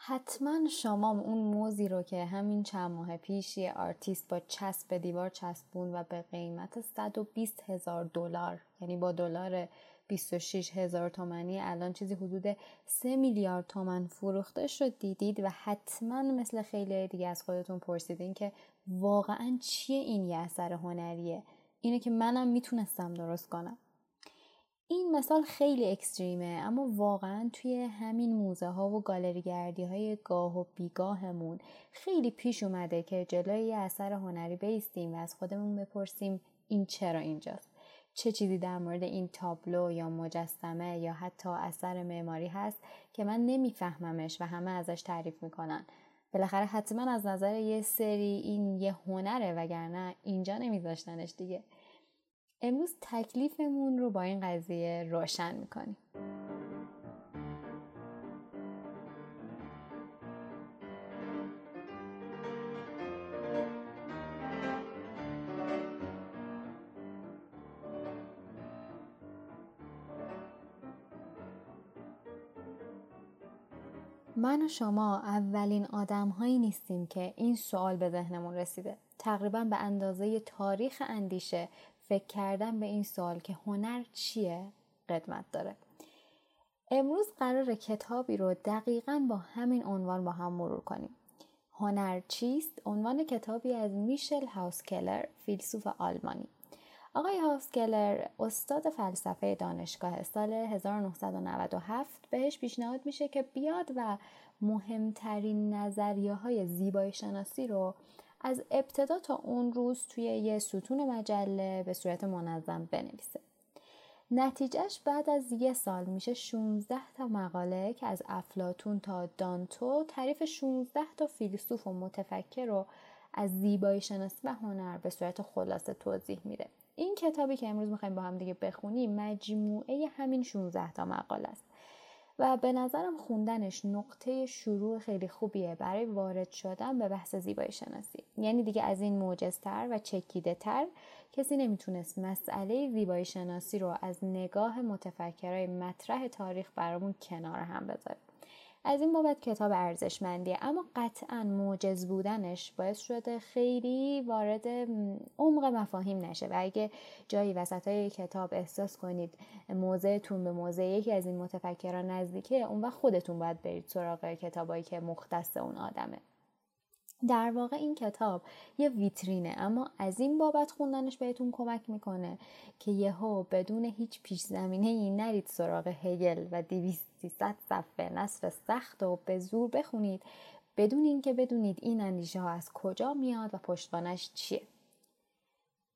حتما شما اون موزی رو که همین چند ماه پیش یه آرتیست با چسب به دیوار چسبون و به قیمت 120 هزار دلار یعنی با دلار 26 هزار تومنی الان چیزی حدود 3 میلیارد تومن فروخته شد دیدید؟ و حتما مثل خیلی دیگه از خودتون پرسیدین که واقعا چیه این یه اثر هنریه؟ اینه که منم می‌تونستم درست کنم. این مثال خیلی extreme ه اما واقعا توی همین موزه ها و گالری گردی های گاه و بیگاهمون خیلی پیش اومده که جلوی اثر هنری بیستیم و از خودمون بپرسیم این چرا اینجاست. چه چیزی در مورد این تابلو یا مجسمه یا حتی اثر معماری هست که من نمیفهممش و همه ازش تعریف می‌کنن؟ بالاخره حتما از نظر یه سری این یه هنره وگرنه اینجا نمیذاشتنش دیگه. امروز تکلیفمون رو با این قضیه روشن می‌کنیم. من و شما اولین آدم هایی نیستیم که این سوال به ذهنمون رسیده. تقریبا به اندازه تاریخ اندیشه فکر کردن به این سوال که هنر چیه قدمت داره. امروز قرار کتابی رو دقیقا با همین عنوان با هم مرور کنیم. هنر چیست؟ عنوان کتابی از میشل هاوسکلر فیلسوف آلمانی. آقای هاوسکلر استاد فلسفه دانشگاه سال 1997 بهش پیشنهاد میشه که بیاد و مهمترین نظریه های زیبایی شناسی رو از ابتدا تا اون روز توی یه ستون مجله به صورت منظم بنویسه. نتیجهش بعد از یه سال میشه 16 تا مقاله که از افلاتون تا دانتو تعریف 16 تا فیلسوف و متفکر رو از زیبایی شناسی و هنر به صورت خلاصه توضیح میده. این کتابی که امروز می‌خوایم با هم دیگه بخونیم مجموعه همین 16 تا مقاله است. و به نظرم خوندنش نقطه شروع خیلی خوبیه برای وارد شدن به بحث زیبایی شناسی. یعنی دیگه از این موجزتر و چکیده تر کسی نمی‌تونست مسئله زیبایی شناسی رو از نگاه متفکرای مطرح تاریخ برامون کنار هم بذاره. از این بابت کتاب ارزشمندیه. اما قطعا موجز بودنش باعث شده خیلی وارد عمق مفاهیم نشه. و اگه جایی وسط های کتاب احساس کنید موضعتون به موضع یکی از این متفکران نزدیکه اون وقت خودتون باید برید سراغ کتابایی که مختص اون آدمه. در واقع این کتاب یه ویترینه اما از این بابت خوندنش بهتون کمک می‌کنه که یهو بدون هیچ پیش زمینه ای نرید سراغ هگل و 200 صفحه نصر سخت و به زور بخونید بدون اینکه بدونید این اندیشه ها از کجا میاد و پشتوانش چیه.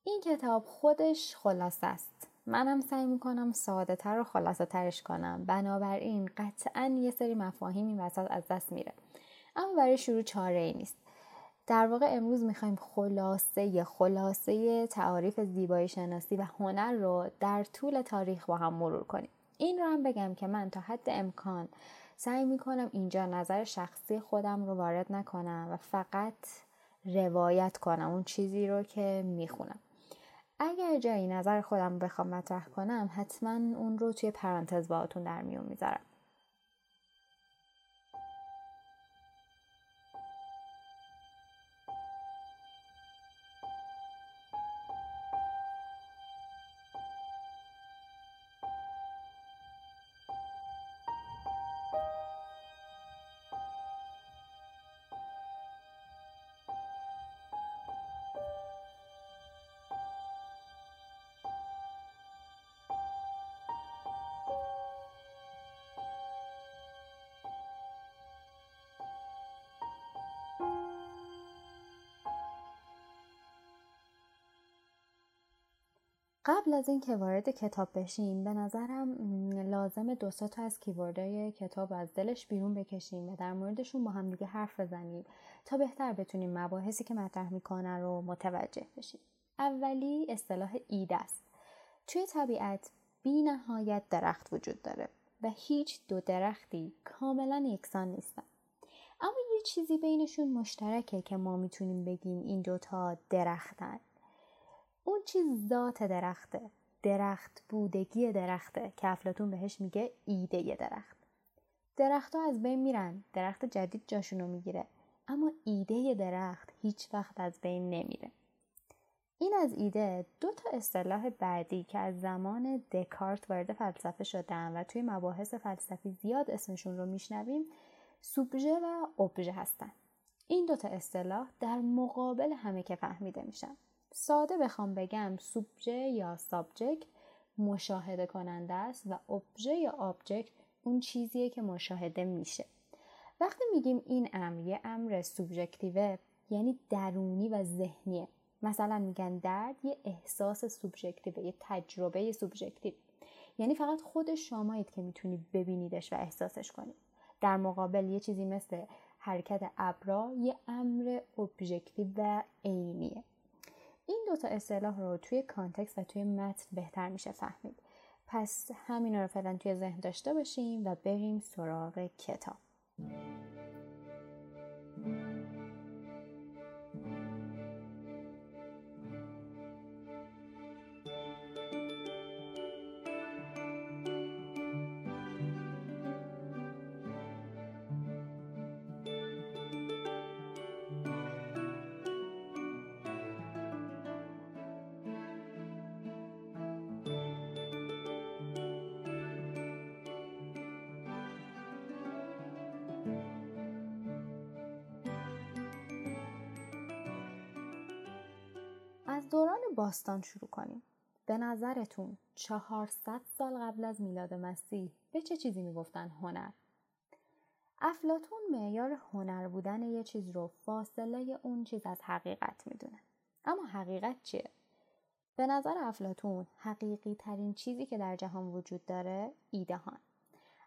این کتاب خودش خلاصه است. منم سعی می‌کنم ساده تر و خلاصه ترش کنم. بنابراین قطعا یه سری مفاهیم این وسط از دست میره. اما برای شروع چاره ای نیست. در واقع امروز می‌خوایم خلاصه خلاصه تعاریف زیبایی شناسی و هنر رو در طول تاریخ با هم مرور کنیم. این رو هم بگم که من تا حد امکان سعی می‌کنم اینجا نظر شخصی خودم رو وارد نکنم و فقط روایت کنم اون چیزی رو که می‌خونم. اگر جایی نظر خودم بخوام مطرح کنم حتما اون رو توی پرانتز باهاتون در میون می‌ذارم. قبل از اینکه وارد کتاب بشیم به نظرم لازم دو تا از کیوردهای کتاب از دلش بیرون بکشیم و در موردشون با هم دیگه حرف بزنیم تا بهتر بتونیم مباحثی که مطرح می‌کنن رو متوجه بشیم. اولی اصطلاح ایده است. توی طبیعت بی نهایت درخت وجود داره و هیچ دو درختی کاملا یکسان نیستن. اما یه چیزی بینشون مشترکه که ما می‌تونیم بگیم این دوتا درختن. اون چیز ذات درخته. درخت بودگی درخته که افلاتون بهش میگه ایده درخت. درختها از بین میرن. درخت جدید جاشونو می‌گیره. اما ایده درخت هیچ وقت از بین نمیره. این از ایده دو تا اصطلاح بعدی که از زمان دکارت وارد فلسفه شدن و توی مباحث فلسفی زیاد اسمشون رو میشنویم سوبژه و ابژه هستن. این دوتا اصطلاح در مقابل همه که فهمیده میشن. ساده بخوام بگم سوبژه یا subject مشاهده کننده است و ابژه یا object اون چیزیه که مشاهده میشه. وقتی میگیم این امر یه امر سوبژکتیوه یعنی درونی و ذهنیه. مثلا میگن درد یه احساس سوبژکتیوه یه تجربه سوبژکتیو یعنی فقط خود شمایید که می‌تونید ببینیدش و احساسش کنید. در مقابل یه چیزی مثل حرکت ابرا یه امر ابژکتیو و عینیه. این دوتا اصطلاح رو توی context و توی متن بهتر میشه فهمید. پس همین رو فعلا توی ذهن داشته باشیم و بریم سراغ کتاب. باستان شروع کنیم. به نظرتون 400 سال قبل از میلاد مسیح به چه چیزی می‌گفتن هنر؟ افلاتون معیار هنر بودن یه چیز رو فاصله اون چیز از حقیقت می‌دونه. اما حقیقت چیه؟ به نظر افلاتون حقیقی ترین چیزی که در جهان وجود داره ایده هان.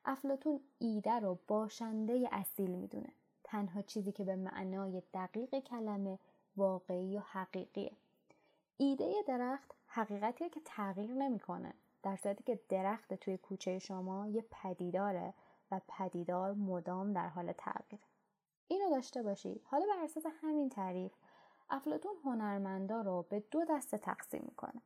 افلاتون ایده رو باشنده اصیل می‌دونه. تنها چیزی که به معنای دقیق کلمه واقعی و حقیقیه. ایده درخت حقیقتیه که تغییر نمی‌کنه. در صورتی که درخت توی کوچه شما یه پدیداره و پدیدار مدام در حال تغییر. اینو داشته باشید حالا بر اساس همین تعریف افلاتون هنرمندا رو به دو دسته تقسیم می‌کنه.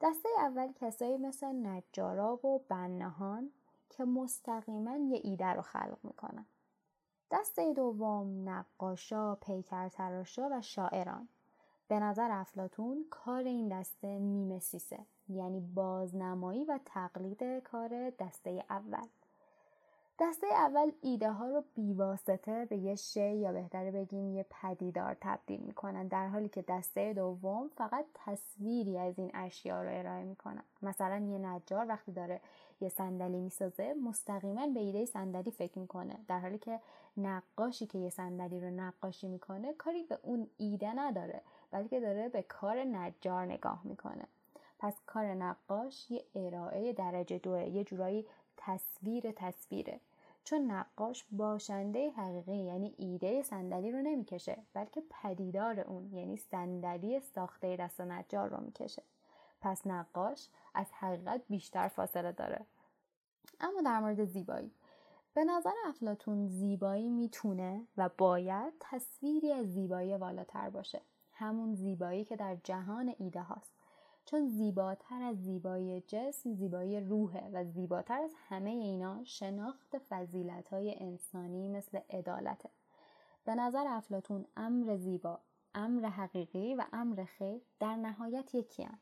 دسته اول کسایی مثل نجارا و بنهان که مستقیما یه ایده رو خلق می‌کنن. دسته دوم نقاشا، پیکرتراشا و شاعران. به نظر افلاتون کار این دسته میمسیسه یعنی بازنمایی و تقلید کار دسته اول. دسته اول ایده ها رو بیواسطه به یه شی یا بهتره بگیم یه پدیدار تبدیل می‌کنن در حالی که دسته دوم فقط تصویری از این اشیا رو ارائه می‌کنن. مثلا یه نجار وقتی داره یه صندلی می‌سازه مستقیما به ایده صندلی فکر می‌کنه. در حالی که نقاشی که یه صندلی رو نقاشی می‌کنه کاری به اون ایده نداره. بلکه داره به کار نجار نگاه می‌کنه. پس کار نقاش یه ارائه درجه دوه یه جورایی تصویر تصویره. چون نقاش باشنده حقیقی یعنی ایده صندلی رو نمی‌کشه بلکه پدیدار اون یعنی صندلی ساخته دست نجار رو می‌کشه. پس نقاش از حقیقت بیشتر فاصله داره. اما در مورد زیبایی. به نظر افلاتون زیبایی می‌تونه و باید تصویری از زیبایی والاتر باشه. همون زیبایی که در جهان ایده هاست چون زیباتر از زیبایی جسم زیبایی روحه و زیباتر از همه اینا شناخت فضیلت های انسانی مثل عدالته به نظر افلاتون امر زیبا امر حقیقی و امر خیر در نهایت یکی هم.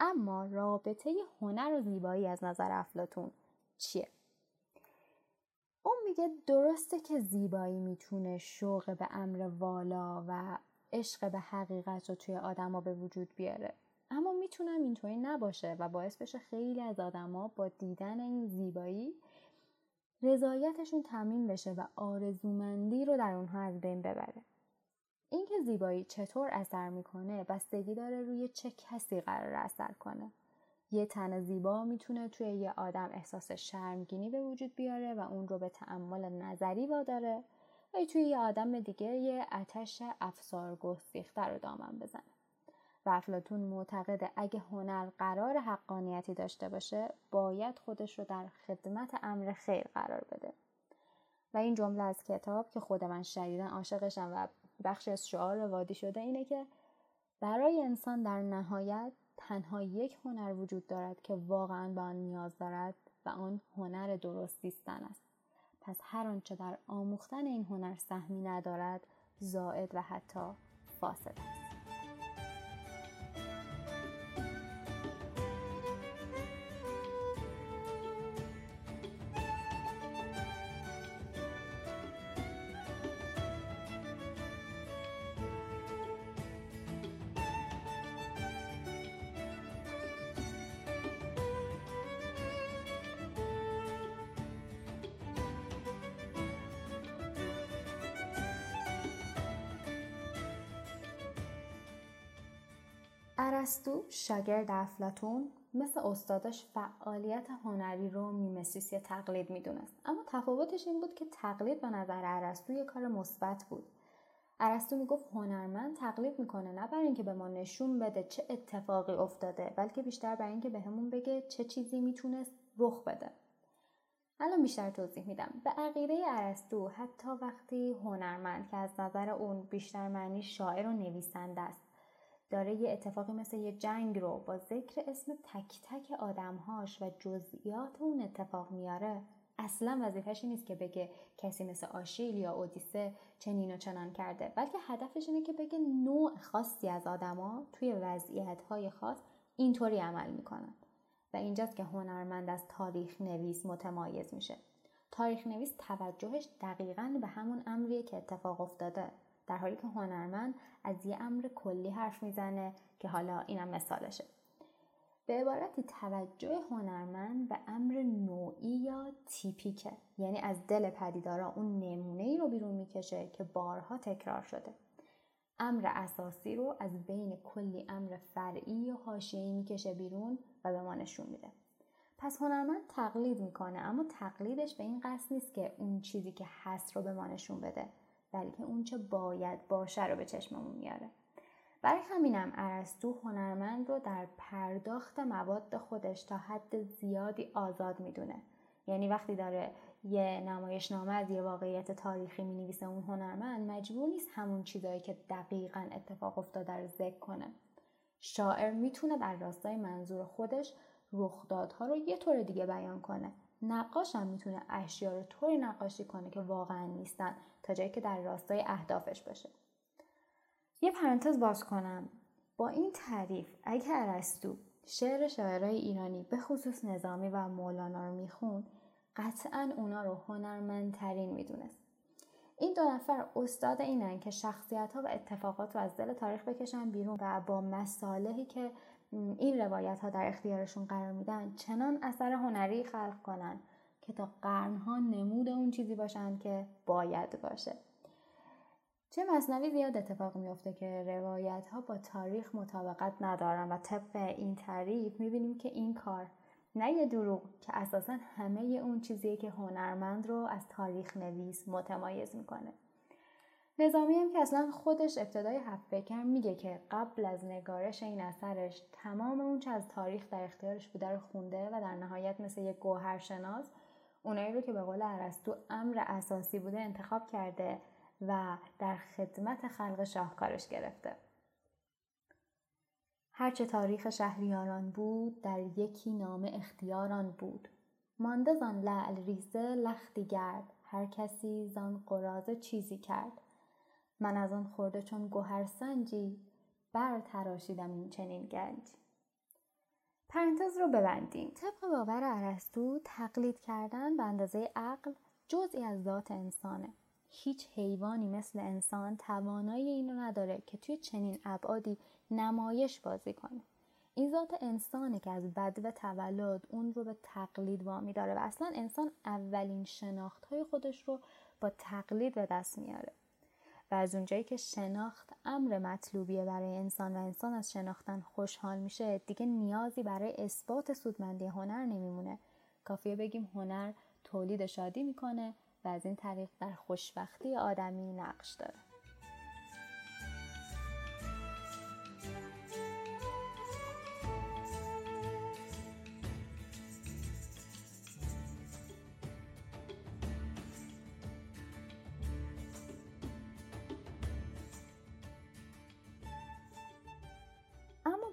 اما رابطه هنر و زیبایی از نظر افلاتون چیه؟ اون میگه درسته که زیبایی می‌تونه شوق به امر والا و عشق به حقیقت رو توی آدما به وجود بیاره. اما می‌تونم اینطوری نباشه و باعث بشه خیلی از آدما با دیدن این زیبایی رضایتشون تمرین بشه و آرزومندی رو در اونها از بین ببره. اینکه زیبایی چطور اثر می‌کنه بستگی داره روی چه کسی قرار اثر کنه. یه تن زیبا می‌تونه توی یه آدم احساس شرمگینی به وجود بیاره و اون رو به تعمل نظری واداره. و توی یه آدم دیگه یه اتش افسار گستیخته رو دامن بزنه. و افلاتون معتقده اگه هنر قرار حقانیتی داشته باشه باید خودش رو در خدمت امر خیر قرار بده. و این جمله از کتاب که خود من شدیدا عاشقشم و بخشی از شعار وادی شده اینه که برای انسان در نهایت تنها یک هنر وجود دارد که واقعا به آن نیاز دارد و آن هنر درست است. پس هر آنچه در آموختن این هنر سهمی ندارد زائد و حتی فاسد است. ارسطو شاگرد افلاتون مثل استادش فعالیت هنری رو میمسیس یا تقلید می‌دونست. اما تفاوتش این بود که تقلید به نظر ارسطو یه کار مثبت بود. ارسطو می‌گفت هنرمند تقلید می‌کنه نه برای اینکه به ما نشون بده چه اتفاقی افتاده بلکه بیشتر برای اینکه بهمون به بگه چه چیزی می‌تونست رخ بده. الان بیشتر توضیح میدم. به عقیده ارسطو حتی وقتی هنرمند که از نظر اون بیشتر معنی شاعر و نویسنده است داره یه اتفاقی مثل یه جنگ رو با ذکر اسم تک تک آدمهاش و جزئیات اون اتفاق میاره اصلا وظیفش نیست که بگه کسی مثل آشیل یا اودیسه چنین و چنان کرده. بلکه هدفش اینه که بگه نوع خاصی از آدما توی وضعیت های خاص اینطوری عمل می‌کنن. و اینجاست که هنرمند از تاریخ نویس متمایز میشه. تاریخ نویس توجهش دقیقا به همون امریه که اتفاق افتاده. در حالی که هنرمند از یه امر کلی حرف می‌زنه که حالا اینم مثالشه. به عبارتی توجه هنرمند به امر نوعی یا تیپیکه. یعنی از دل پدیدارا اون نمونه ای رو بیرون می‌کشه که بارها تکرار شده. امر اساسی رو از بین کلی امر فرعی و حاشیه‌ای می‌کشه بیرون و به ما نشون میده. پس هنرمند تقلید می‌کنه اما تقلیدش به این قصد نیست که اون چیزی که هست رو به ما نشون بده. بلکه اونچه باید باشه رو به چشممون میاره. برای همینم ارسطو هنرمند رو در پرداخت مواد خودش تا حد زیادی آزاد می‌دونه. یعنی وقتی داره یه نمایشنامه از یه واقعیت تاریخی می نویسه اون هنرمند مجبور نیست همون چیزایی که دقیقا اتفاق افتاده رو ذکر کنه. شاعر می‌تونه در راستای منظور خودش رخدادها رو یه طور دیگه بیان کنه. نقاش هم می‌تونه اشیا رو طوری نقاشی کنه که واقعا نیستن تا جایی که در راستای اهدافش باشه. یه پرانتز باز کنم. با این تعریف اگه ارسطو شعر شاعرای ایرانی به خصوص نظامی و مولانا رو میخون قطعا اونا رو هنرمندترین می‌دونست. این دو نفر استاد اینن که شخصیت ها و اتفاقات رو از دل تاریخ بکشن بیرون و با مصالحی که این روایت ها در اختیارشون قرار میدن چنان اثر هنری خلق کنن که تا قرنها نمود اون چیزی باشن که باید باشه. چه مصنوی زیاد اتفاق میافته که روایت ها با تاریخ مطابقت ندارن و طبق این تعریف می‌بینیم که این کار نه یه دروغ که اساسا همه اون چیزیه که هنرمند رو از تاریخ نویس متمایز می‌کنه. نظامی هم که اصلا خودش ابتدای فکر میگه که قبل از نگارش این اثرش تمام اون چه از تاریخ در اختیارش بوده رو خونده و در نهایت مثل یک گوهرشناس اونایی رو که به قول ارسطو امر اساسی بوده انتخاب کرده و در خدمت خلق شاهکارش گرفته. هرچه تاریخ شهریاران بود در یکی نامه اختیاران بود. مانده زان لعل ریزه لختی گرد هر کسی زان قرازه چیزی کرد. من از آن خورده چون گوهر سنجی بر تراشیدم این چنین گنج. پرانتز رو ببندیم. طبق باور ارسطو تقلید کردن به اندازه عقل جزئی از ذات انسانه. هیچ حیوانی مثل انسان توانایی اینو نداره که توی چنین ابعادی نمایش بازی کنه. این ذات انسانه که از بد و تولد اون رو به تقلید وامی داره و اصلا انسان اولین شناخت های خودش رو با تقلید به دست میاره. و از اونجایی که شناخت امر مطلوبیه برای انسان و انسان از شناختن خوشحال میشه دیگه نیازی برای اثبات سودمندی هنر نمیمونه. کافیه بگیم هنر تولید شادی می‌کنه و از این طریق در خوشبختی آدمی نقش داره.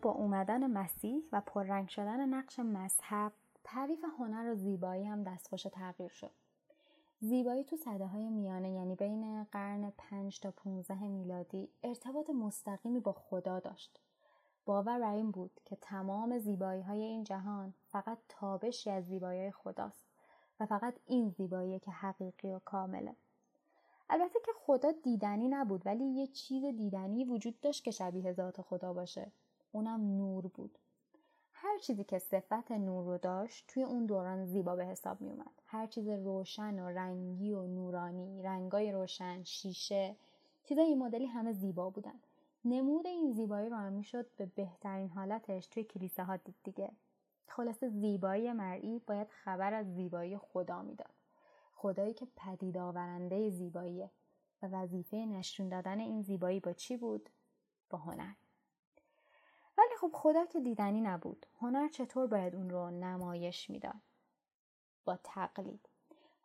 با اومدن مسیح و پررنگ شدن نقش مذهب تعریف هنر و زیبایی هم دستخوش تغییر شد زیبایی تو صده های میانه یعنی بین قرن 5 تا 15 میلادی ارتباط مستقیمی با خدا داشت. باور بر این بود که تمام زیبایی های این جهان فقط تابشی از زیبایی خداست و فقط این زیبایی که حقیقی و کامله. البته که خدا دیدنی نبود ولی یه چیز دیدنی وجود داشت که شبیه ذات خدا باشه. اونم نور بود. هر چیزی که صفت نور رو داشت توی اون دوران زیبا به حساب می اومد. هر چیز روشن و رنگی و نورانی، رنگای روشن، شیشه، چیزای این مدلی همه زیبا بودن. نمود این زیبایی رو هم می‌شد به بهترین حالتش توی کلیسه ها دید دیگه. خلاصه زیبایی مرئی باید خبر از زیبایی خدا می‌داد. خدایی که پدید آورنده زیباییه و وظیفه نشون دادن این زیبایی با چی بود؟ با هنر. خب خدا که دیدنی نبود. هنر چطور باید اون رو نمایش می‌داد؟ با تقلید.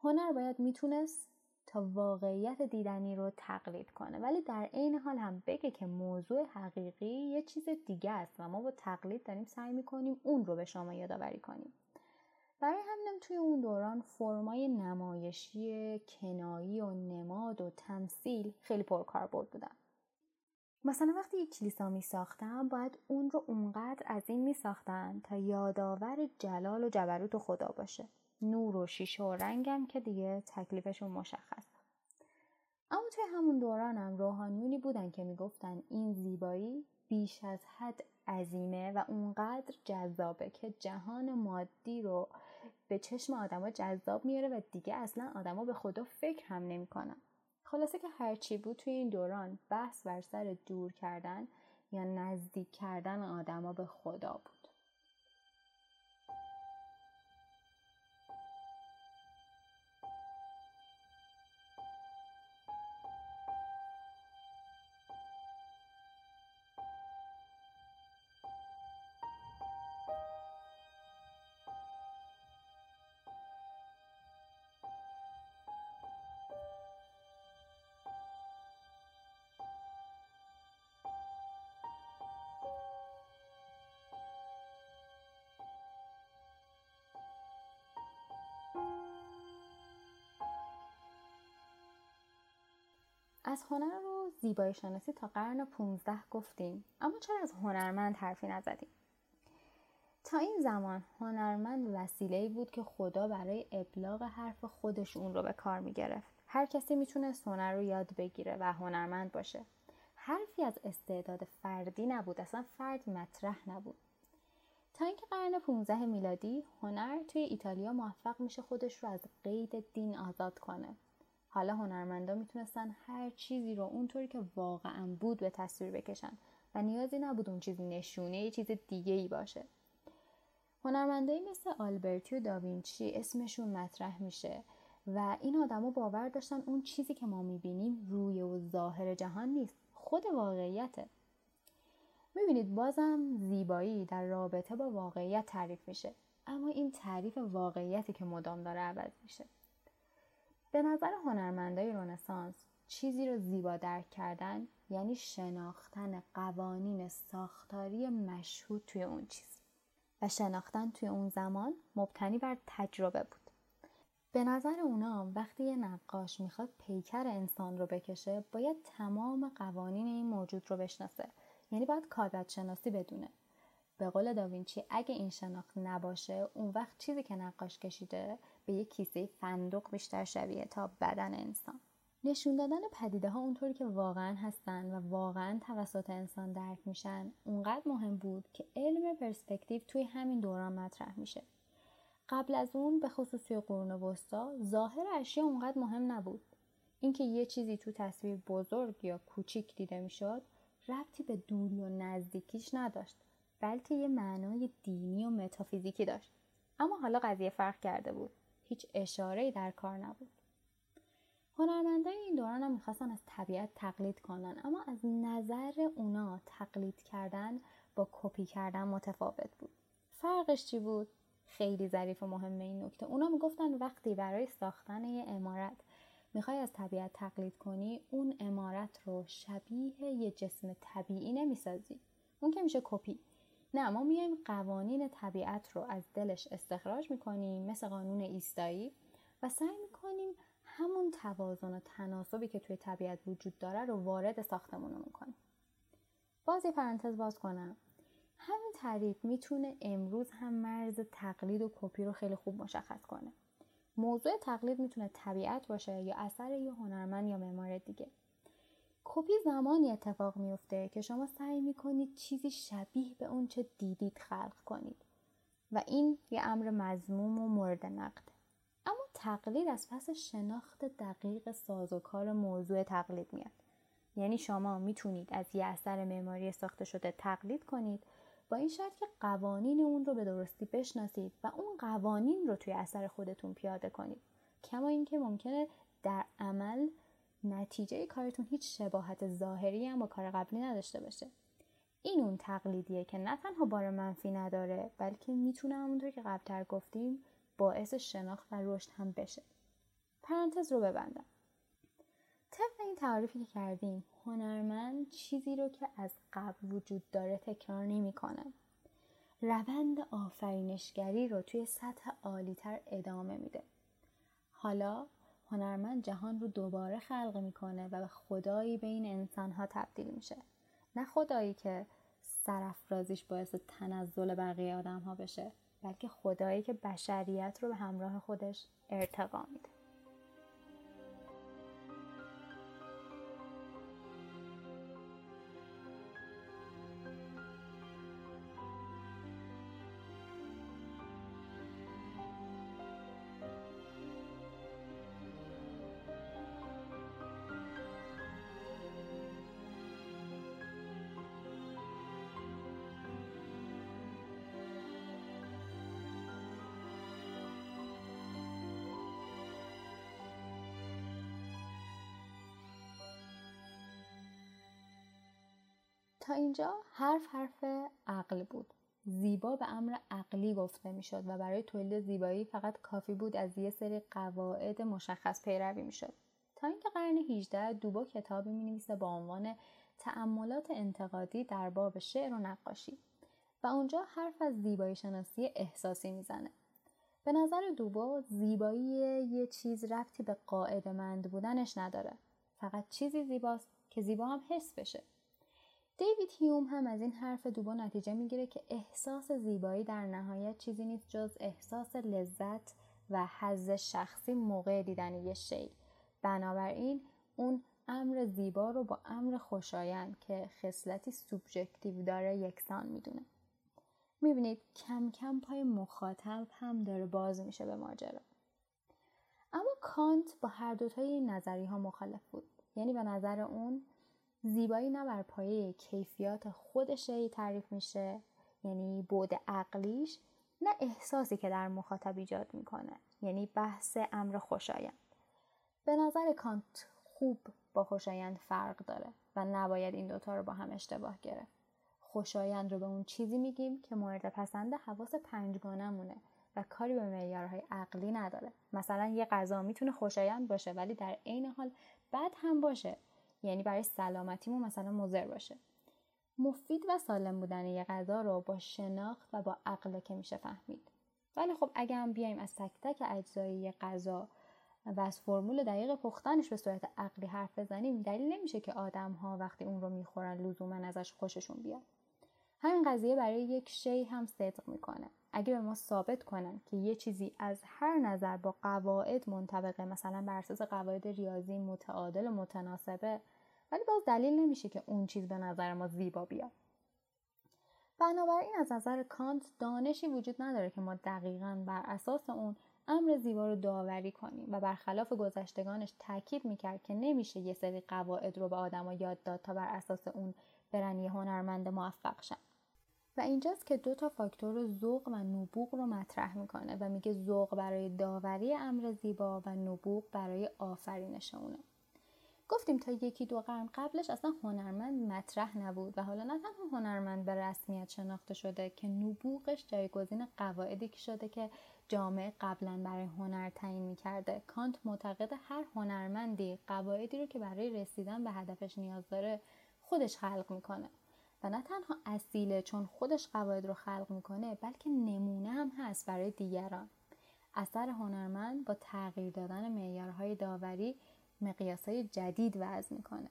هنر باید می‌تونست تا واقعیت دیدنی رو تقلید کنه ولی در عین حال هم بگه که موضوع حقیقی یه چیز دیگه است و ما با تقلید داریم سعی می‌کنیم اون رو به شما یادآوری کنیم برای همینم توی اون دوران فرمای نمایشی کنایی و نماد و تمثیل خیلی پرکاربرد بودن مثلا وقتی یک کلیسا می ساختن باید اون رو اونقدر این می ساختن تا یادآور جلال و جبروت خدا باشه. نور و شیشه و رنگم که دیگه تکلیفشون مشخص. اما توی همون دورانم روحانیونی بودن که می‌گفتن این زیبایی بیش از حد عظیمه و اونقدر جذابه که جهان مادی رو به چشم آدما جذاب میاره و دیگه اصلا آدما به خدا فکر هم نمی‌کنن. خلاصه که هرچی بود توی این دوران بحث بر سر دور کردن یا نزدیک کردن آدما به خدا بود. از هنر و زیبایی شناسی تا قرن 15 گفتیم اما چرا از هنرمند حرفی نزدیم تا این زمان هنرمند وسیله بود که خدا برای ابلاغ حرف خودش اون رو به کار می گرفت. هر کسی می‌تونست هنر رو یاد بگیره و هنرمند باشه. حرفی از استعداد فردی نبود، اصلا فرد مطرح نبود. تا اینکه قرن 15 میلادی هنر توی ایتالیا موفق میشه خودش رو از قید دین آزاد کنه حالا هنرمندا می‌تونستن هر چیزی رو اونطوری که واقعا بود به تصویر بکشن و نیازی نبود اون چیز نشونه یه چیز دیگه ای باشه. هنرمندایی مثل آلبرتی و داوینچی اسمشون مطرح میشه و این آدما باور داشتن اون چیزی که ما می‌بینیم روی و ظاهر جهان نیست خود واقعیته. می‌بینید بازم زیبایی در رابطه با واقعیت تعریف میشه اما این تعریف واقعیتی که مدام داره عوض میشه. به نظر هنرمندای رونسانس چیزی رو زیبا درک کردن یعنی شناختن قوانین ساختاری مشهود توی اون چیز. و شناختن توی اون زمان مبتنی بر تجربه بود. به نظر اونا وقتی یه نقاش می‌خواد پیکر انسان رو بکشه باید تمام قوانین این موجود رو بشناسه. یعنی باید کاربرد شناسی بدونه. به قول داوینچی اگه این شناخت نباشه اون وقت چیزی که نقاش کشیده به یک کیسه فندق بیشتر شبیه تا بدن انسان. نشون دادن پدیده ها اونطوری که واقعا هستن و واقعا توسط انسان درک میشن اونقدر مهم بود که علم پرسپکتیو توی همین دوران مطرح میشه. قبل از اون به خصوص توی قرون وسطا ظاهر اشیا اونقدر مهم نبود. اینکه یه چیزی تو تصویر بزرگ یا کوچیک دیده می‌شد ربطی به دوری و نزدیکیش نداشت بلکه یه معنای دینی و متافیزیکی داشت. اما حالا قضیه فرق کرده بود. هیچ اشاره‌ای در کار نبود. هنرمندای این دوران هم می‌خواستن از طبیعت تقلید کنن اما از نظر اونا تقلید کردن با کپی کردن متفاوت بود. فرقش چی بود؟ خیلی ظریف و مهمه این نکته. اونا می‌گفتن وقتی برای ساختن یه امارت می‌خوای از طبیعت تقلید کنی اون امارت رو شبیه یه جسم طبیعی نمی‌سازی. اون که میشه کپی نه ما میایم قوانین طبیعت رو از دلش استخراج می‌کنیم مثل قانون ایستایی و سعی می‌کنیم همون توازن و تناسبی که توی طبیعت وجود داره رو وارد ساختمون می‌کنیم. باز یه پرانتز باز کنم. همین تعریف می‌تونه امروز هم مرز تقلید و کپی رو خیلی خوب مشخص کنه. موضوع تقلید می‌تونه طبیعت باشه یا اثر یه هنرمند یا معمار دیگه. کپی زمانی اتفاق میفته که شما سعی می‌کنید چیزی شبیه به اون چه دیدید خلق کنید و این یه امر مضموم و مورد نقده اما تقلید از پس شناخت دقیق سازوکار موضوع تقلید میاد. یعنی شما می‌تونید از یه اثر معماری ساخته شده تقلید کنید با این شرط که قوانین اون رو به درستی بشناسید و اون قوانین رو توی اثر خودتون پیاده کنید. کما اینکه ممکنه در عمل نتیجه کارتون هیچ شباهت ظاهری هم با کار قبلی نداشته باشه. این اون تقلیدیه که نه تنها بار منفی نداره بلکه می‌تونه همونطور که قبلتر گفتیم باعث شناخت و رشد هم بشه. پرانتز رو ببندم. طبق این تعریفی که کردیم هنرمند چیزی رو که از قبل وجود داره تکرار نمی‌کنه. روند آفرینشگری رو توی سطح عالیتر ادامه میده. حالا هنرمند جهان رو دوباره خلق می‌کنه و به خدایی بین انسانها تبدیل میشه. نه خدایی که سرافرازیش باعث تنزل بقیه آدم ها بشه بلکه خدایی که بشریت رو به همراه خودش ارتقا میده. تا اینجا حرف حرف عقل بود. زیبا به امر عقلی گفته می‌شد و برای تولید زیبایی فقط کافی بود از یه سری قواعد مشخص پیروی می‌شد. تا اینکه قرن 18 دوبا کتابی می نویسه با عنوان تأملات انتقادی در باب شعر و نقاشی و اونجا حرف از زیبایی شناسی احساسی می‌زنه. به نظر دوبا زیبایی یه چیز رفتی به قاعده مند بودنش نداره. فقط چیزی زیباست که زیبا هم حس بشه. دیوید هیوم هم از این حرف دوبا نتیجه می‌گیره که احساس زیبایی در نهایت چیزی نیست جز احساس لذت و حز شخصی موقع دیدن یه شی. بنابراین اون امر زیبا رو با امر خوشایند که خصلتی سوبژکتیو داره یکسان می‌دونه. می‌بینید کم کم پای مخاطب هم داره باز میشه به ماجرا. اما کانت با هر دوتای این نظری ها مخالف بود. یعنی به نظر اون زیبایی نه بر پایه کیفیات شی تعریف میشه. یعنی بود عقلیش نه احساسی که در مخاطب ایجاد می‌کنه. یعنی بحث امر خوشایند. به نظر کانت خوب با خوشایند فرق داره و نباید این دوتا رو با هم اشتباه گرفت. خوشایند رو به اون چیزی میگیم که مورد پسند حواس پنجگانمونه و کاری به معیارهای عقلی نداره. مثلا یه غذا می‌تونه خوشایند باشه ولی در عین حال بد هم باشه. یعنی برای سلامتیمون مثلا مضر باشه. مفید و سالم بودن یه غذا رو با شناخت و با عقل که میشه فهمید. ولی خب اگه هم بیایم از تک تک اجزای یه غذا و از فرمول دقیق پختنش به صورت عقلی حرف بزنیم دلیل نمیشه که آدم ها وقتی اون رو می‌خورن لزوما ازش خوششون بیاد. همین قضیه برای یک شی هم صدق می‌کنه. اگه به ما ثابت کنن که یه چیزی از هر نظر با قواعد منطبقه مثلا بر اساس قواعد ریاضی متعادل و متناسبه ولی باز دلیل نمیشه که اون چیز به نظر ما زیبا بیاد. بنابراین از نظر کانت دانشی وجود نداره که ما دقیقا بر اساس اون امر زیبا رو داوری کنیم و برخلاف گذشتگانش تاکید می‌کرد که نمیشه یه سری قواعد رو به آدما یاد داد تا بر اساس اون برن یه هنرمند موفق شن. و اینجاست که دو تا فاکتور ذوق و نبوغ رو مطرح می‌کنه و میگه ذوق برای داوری امر زیبا و نبوغ برای آفرینش اونه. گفتیم تا یکی دو قرن قبلش اصلا هنرمند مطرح نبود و حالا نه تنها هنرمند به رسمیت شناخته شده که نبوغش جایگزین قواعدی که شده که جامعه قبلا برای هنر تعیین می‌کرده. کانت معتقد هر هنرمندی قواعدی رو که برای رسیدن به هدفش نیاز داره خودش خلق می‌کنه. و نه تنها اصیله چون خودش قواعد رو خلق می‌کنه بلکه نمونه هم هست برای دیگران. اثر هنرمند با تغییر دادن معیارهای داوری مقیاسهای جدید وضع می‌کنه.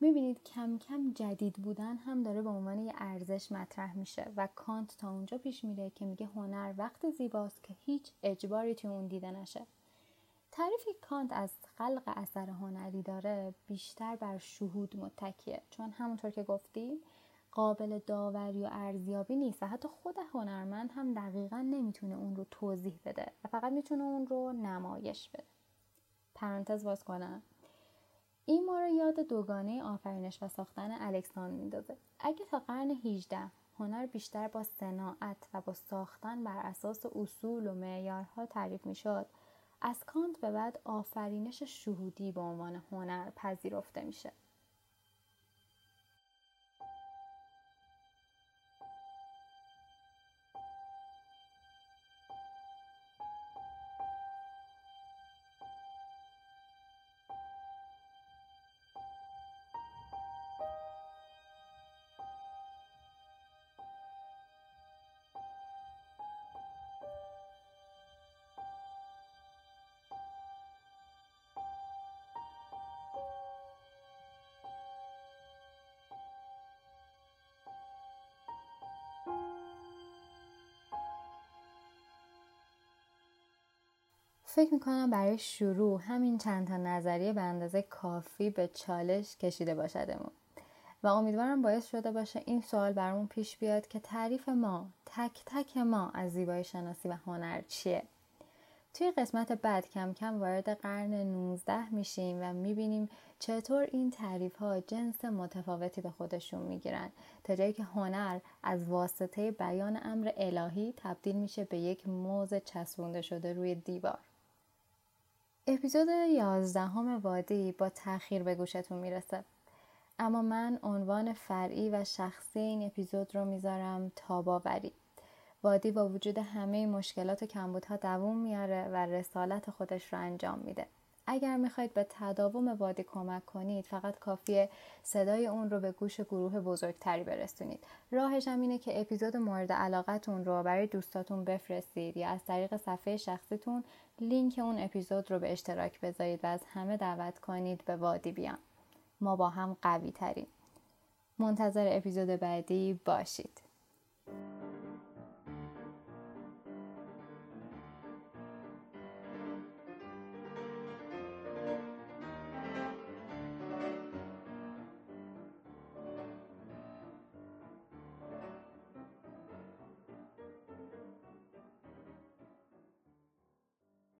می‌بینید کم کم جدید بودن هم داره به عنوان یه ارزش مطرح میشه و کانت تا اونجا پیش میره که میگه هنر وقت زیباست که هیچ اجباری توی اون دیده نشه. تعریفی کانت از خلق اثر هنری داره بیشتر بر شهود متکیه. چون همونطور که گفتیم قابل داوری و ارزیابی نیست و حتی خود هنرمند هم دقیقا نمی‌تونه اون رو توضیح بده و فقط می‌تونه اون رو نمایش بده. پرانتز باز کنم. این ما رو یاد دوگانه آفرینش و ساختن الکساندر میندازه. اگه تا قرن 18 هنر بیشتر با صناعت و با ساختن بر اساس اصول و معیارها تعریف می‌شد از کانت به بعد آفرینش شهودی به عنوان هنر پذیرفته میشه. فکر می‌کنم برای شروع همین چند تا نظریه به اندازه کافی به چالش کشیده باشدمون. و امیدوارم باعث شده باشه این سوال برامون پیش بیاد که تعریف ما تک تک ما از زیبایی شناسی و هنر چیه؟ توی قسمت بعد کم کم وارد قرن 19 میشیم و می‌بینیم چطور این تعریف ها جنس متفاوتی به خودشون می‌گیرن تا جایی که هنر از واسطه بیان امر الهی تبدیل میشه به یک موز چسبونده شده روی دیوار. اپیزود یازدهم وادی با تاخیر به گوشتون می‌رسه. اما من عنوان فرعی و شخصی این اپیزود رو می‌ذارم تاباوری. وادی با وجود همه مشکلات و کمبودها دووم میاره و رسالت خودش رو انجام میده. اگر می‌خواید به تداوم وادی کمک کنید فقط کافیه صدای اون رو به گوش گروه بزرگتری برسونید. راهش هم اینه که اپیزود مورد علاقتون رو برای دوستاتون بفرستید یا از طریق صفحه شخصیتون لینک اون اپیزود رو به اشتراک بذارید و از همه دعوت کنید به وادی بیان. ما با هم قوی تریم منتظر اپیزود بعدی باشید.